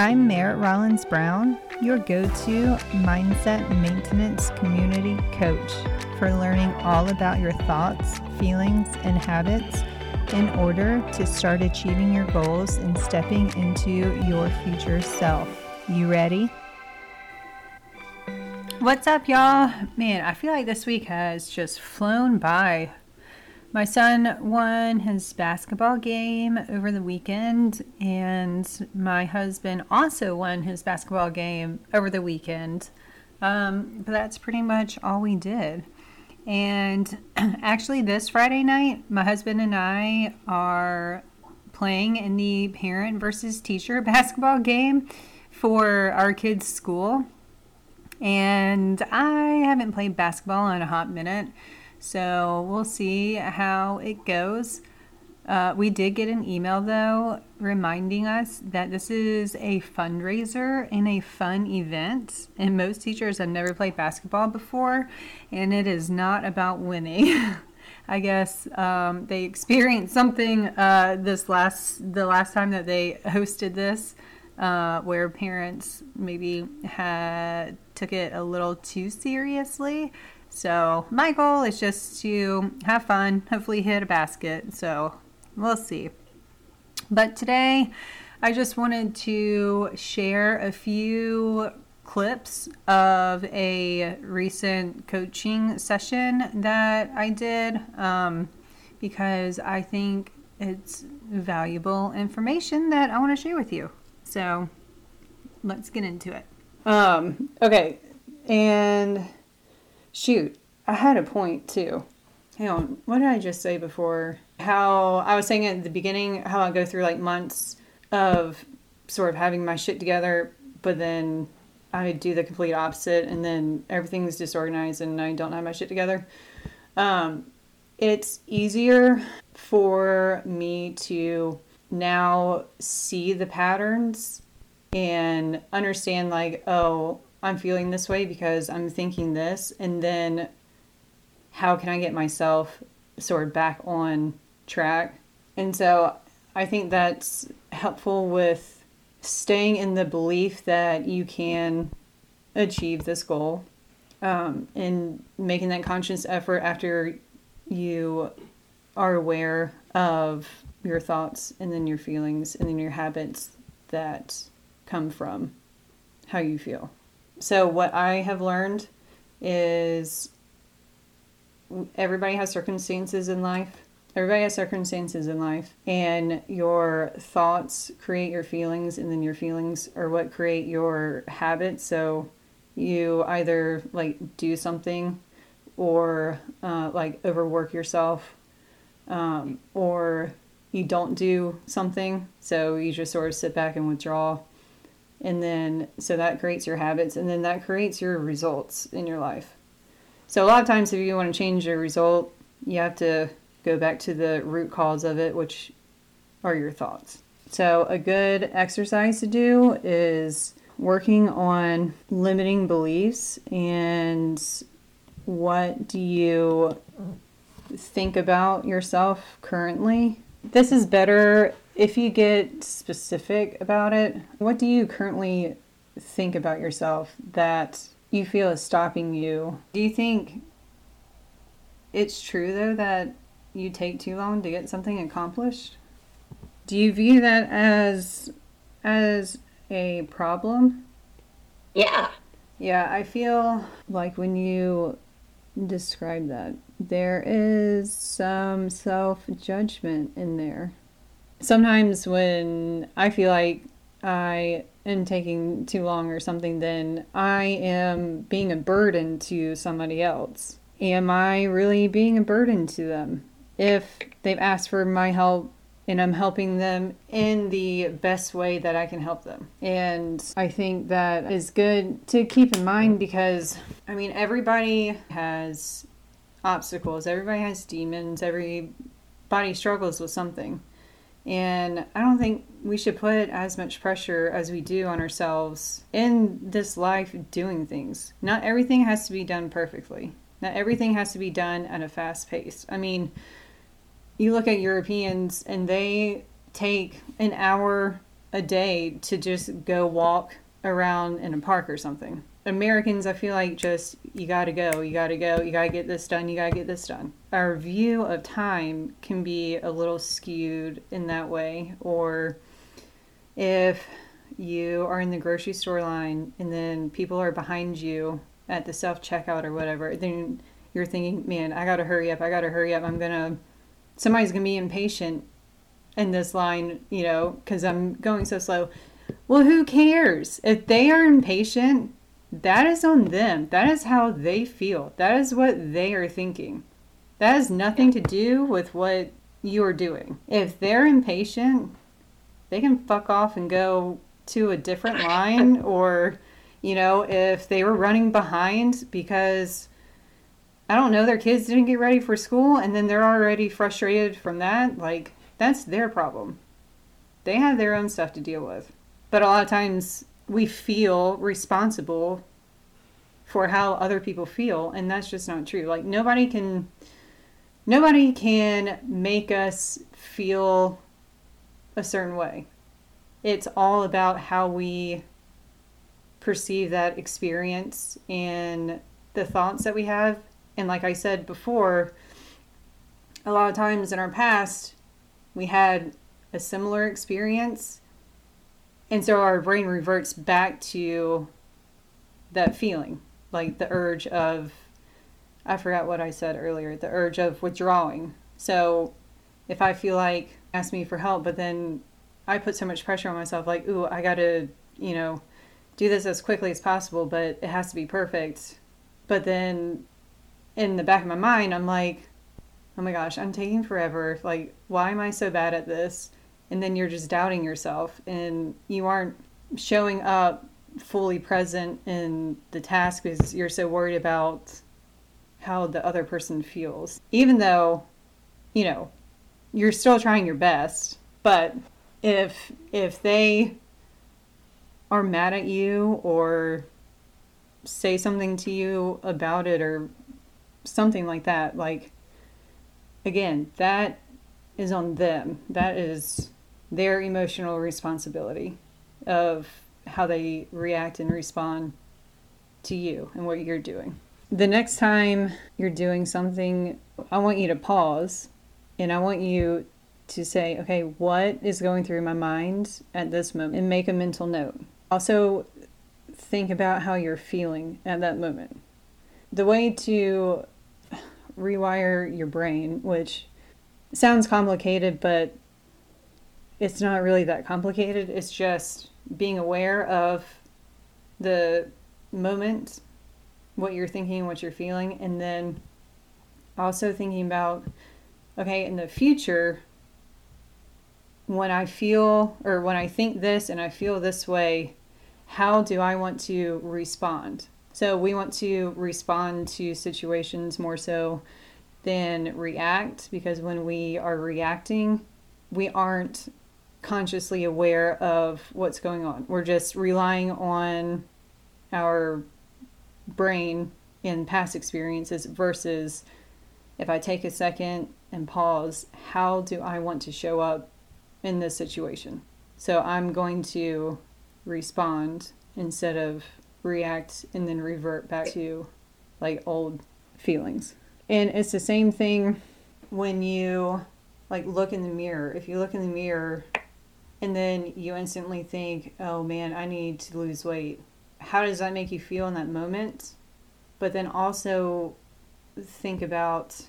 I'm Merritt Rollins Brown, your go to mindset maintenance community coach for learning all about your thoughts, feelings, and habits in order to start achieving your goals and stepping into your future self. You ready? What's up, y'all? Man, I feel like this week has just flown by my son won his basketball game over the weekend, and my husband also won his basketball game over the weekend. Um, but that's pretty much all we did. And actually, this Friday night, my husband and I are playing in the parent versus teacher basketball game for our kids' school. And I haven't played basketball in a hot minute. So we'll see how it goes. Uh, we did get an email though reminding us that this is a fundraiser and a fun event. And most teachers have never played basketball before, and it is not about winning. I guess um, they experienced something uh, this last the last time that they hosted this, uh, where parents maybe had took it a little too seriously so my goal is just to have fun, hopefully hit a basket. So we'll see. But today, I just wanted to share a few clips of a recent coaching session that I did um, because I think it's valuable information that I want to share with you. So let's get into it. Um, okay, and Shoot, I had a point too. Hang on, what did I just say before? How I was saying at the beginning, how I go through like months of sort of having my shit together, but then I do the complete opposite, and then everything's disorganized and I don't have my shit together. Um, it's easier for me to now see the patterns and understand, like, oh, I'm feeling this way because I'm thinking this, and then how can I get myself sort of back on track? And so I think that's helpful with staying in the belief that you can achieve this goal um, and making that conscious effort after you are aware of your thoughts and then your feelings and then your habits that come from how you feel so what I have learned is everybody has circumstances in life. Everybody has circumstances in life, and your thoughts create your feelings, and then your feelings are what create your habits. So you either like do something or uh, like overwork yourself, um, or you don't do something. So you just sort of sit back and withdraw and then so that creates your habits and then that creates your results in your life. So a lot of times if you want to change your result you have to go back to the root cause of it which are your thoughts. So a good exercise to do is working on limiting beliefs and what do you think about yourself currently? This is better if you get specific about it, what do you currently think about yourself that you feel is stopping you? Do you think it's true though that you take too long to get something accomplished? Do you view that as as a problem? Yeah. Yeah, I feel like when you describe that, there is some self judgment in there sometimes when I feel like I am taking too long or something, then I am being a burden to somebody else. Am I really being a burden to them? If they've asked for my help and I'm helping them in the best way that I can help them. And I think that is good to keep in mind because, I mean, everybody has obstacles, everybody has demons, everybody struggles with something. And I don't think we should put as much pressure as we do on ourselves in this life doing things. Not everything has to be done perfectly. Not everything has to be done at a fast pace. I mean, you look at Europeans and they take an hour a day to just go walk around in a park or something. Americans, I feel like just you got to go, you got to go, you got to get this done, you got to get this done. Our view of time can be a little skewed in that way. Or if you are in the grocery store line and then people are behind you at the self checkout or whatever, then you're thinking, man, I got to hurry up, I got to hurry up. I'm going to, somebody's going to be impatient in this line, you know, because I'm going so slow. Well, who cares? If they are impatient, that is on them. That is how they feel. That is what they are thinking. That has nothing to do with what you are doing. If they're impatient, they can fuck off and go to a different line or you know, if they were running behind because I don't know, their kids didn't get ready for school and then they're already frustrated from that, like that's their problem. They have their own stuff to deal with. But a lot of times we feel responsible for how other people feel and that's just not true. Like nobody can nobody can make us feel a certain way. It's all about how we perceive that experience and the thoughts that we have. And like I said before, a lot of times in our past, we had a similar experience. And so our brain reverts back to that feeling, like the urge of, I forgot what I said earlier, the urge of withdrawing. So if I feel like, ask me for help, but then I put so much pressure on myself, like, ooh, I gotta, you know, do this as quickly as possible, but it has to be perfect. But then in the back of my mind, I'm like, oh my gosh, I'm taking forever. Like, why am I so bad at this? And then you're just doubting yourself and you aren't showing up fully present in the task because you're so worried about how the other person feels. Even though, you know, you're still trying your best, but if if they are mad at you or say something to you about it or something like that, like, again, that is on them. That is their emotional responsibility of how they react and respond to you and what you're doing. The next time you're doing something, I want you to pause and I want you to say, okay, what is going through my mind at this moment and make a mental note. Also, think about how you're feeling at that moment. The way to rewire your brain, which sounds complicated, but it's not really that complicated. It's just being aware of the moment, what you're thinking, what you're feeling, and then also thinking about okay, in the future, when I feel or when I think this and I feel this way, how do I want to respond? So we want to respond to situations more so than react because when we are reacting, we aren't consciously aware of what's going on. We're just relying on our brain in past experiences versus if I take a second and pause, how do I want to show up in this situation? So I'm going to respond instead of react and then revert back to like old feelings. And it's the same thing when you like look in the mirror. If you look in the mirror and then you instantly think, "Oh man, I need to lose weight." How does that make you feel in that moment? But then also think about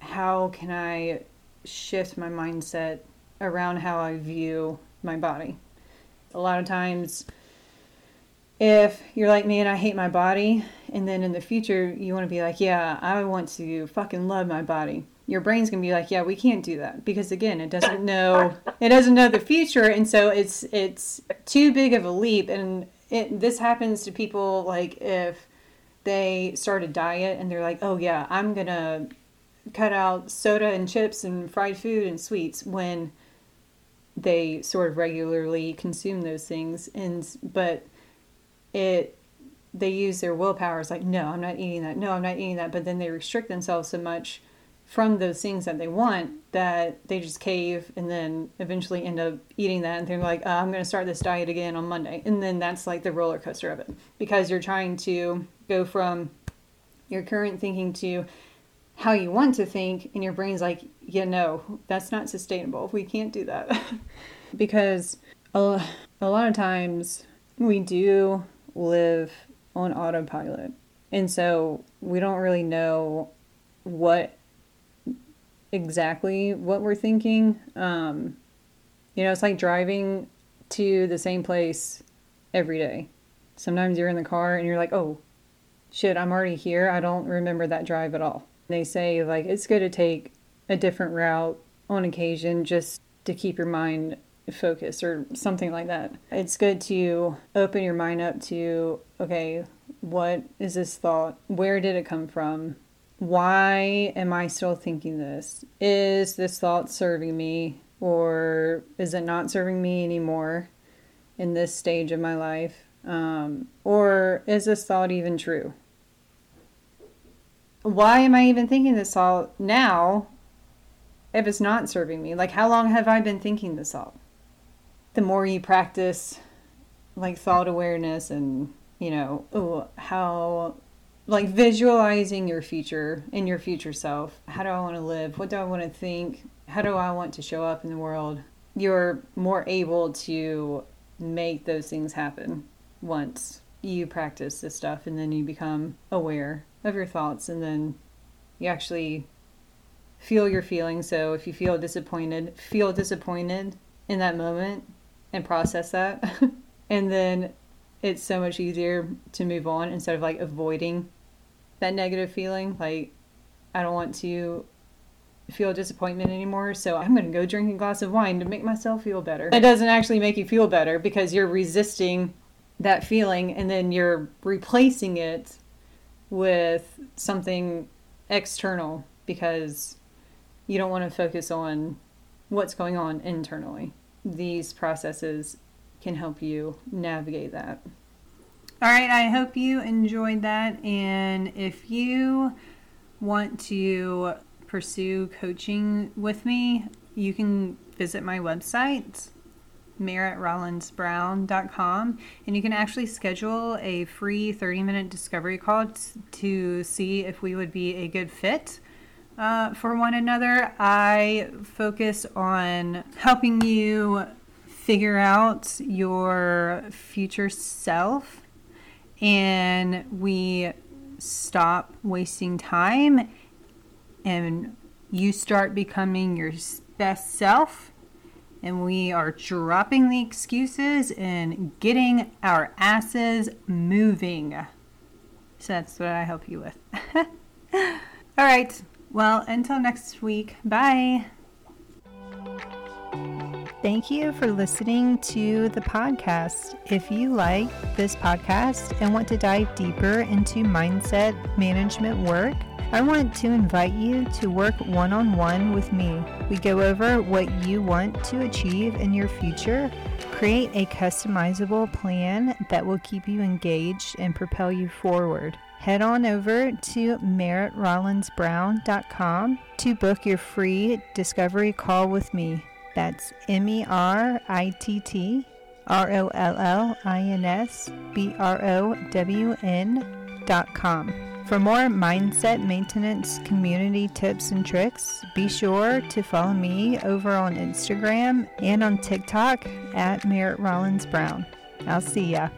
how can I shift my mindset around how I view my body a lot of times if you're like me and I hate my body, and then in the future you want to be like, yeah, I want to fucking love my body. Your brain's gonna be like, yeah, we can't do that because again, it doesn't know it doesn't know the future, and so it's it's too big of a leap. And it, this happens to people like if they start a diet and they're like, oh yeah, I'm gonna cut out soda and chips and fried food and sweets when they sort of regularly consume those things and but it they use their willpower it's like no i'm not eating that no i'm not eating that but then they restrict themselves so much from those things that they want that they just cave and then eventually end up eating that and they're like uh, i'm going to start this diet again on monday. And then that's like the roller coaster of it because you're trying to go from your current thinking to how you want to think and your brain's like yeah no that's not sustainable. We can't do that. Because a, a lot of times we do live on autopilot. And so we don't really know what exactly what we're thinking. Um, you know, it's like driving to the same place every day. Sometimes you're in the car and you're like, oh, shit, I'm already here. I don't remember that drive at all. They say, like, it's good to take a different route on occasion just to keep your mind focused or something like that. It's good to open your mind up to, okay, what is this thought? Where did it come from? Why am I still thinking this? Is this thought serving me or is it not serving me anymore in this stage of my life? Um, or is this thought even true? Why am I even thinking this thought now if it's not serving me? Like, how long have I been thinking this thought? The more you practice, like, thought awareness and, you know, oh, how like visualizing your future and your future self. How do I want to live? What do I want to think? How do I want to show up in the world? You're more able to make those things happen once you practice this stuff and then you become aware of your thoughts and then you actually feel your feelings. So if you feel disappointed, feel disappointed in that moment and process that. and then it's so much easier to move on instead of like avoiding that negative feeling. Like, I don't want to feel disappointment anymore, so I'm going to go drink a glass of wine to make myself feel better. It doesn't actually make you feel better because you're resisting that feeling and then you're replacing it with something external because you don't want to focus on what's going on internally. These processes can help you navigate that. All right, I hope you enjoyed that. And if you want to pursue coaching with me, you can visit my website, merrittrollinsbrown.com, and you can actually schedule a free 30 minute discovery call t- to see if we would be a good fit. Uh, for one another, I focus on helping you figure out your future self and we stop wasting time and you start becoming your best self and we are dropping the excuses and getting our asses moving. So that's what I help you with. All right. Well, until next week, bye. Thank you for listening to the podcast. If you like this podcast and want to dive deeper into mindset management work, I want to invite you to work one on one with me. We go over what you want to achieve in your future, create a customizable plan that will keep you engaged and propel you forward. Head on over to merrittrollinsbrown.com to book your free discovery call with me. That's M E R I T T R O L L I N S B R O W N dot com. For more mindset maintenance community tips and tricks, be sure to follow me over on Instagram and on TikTok at Merritt Rollins Brown. I'll see ya.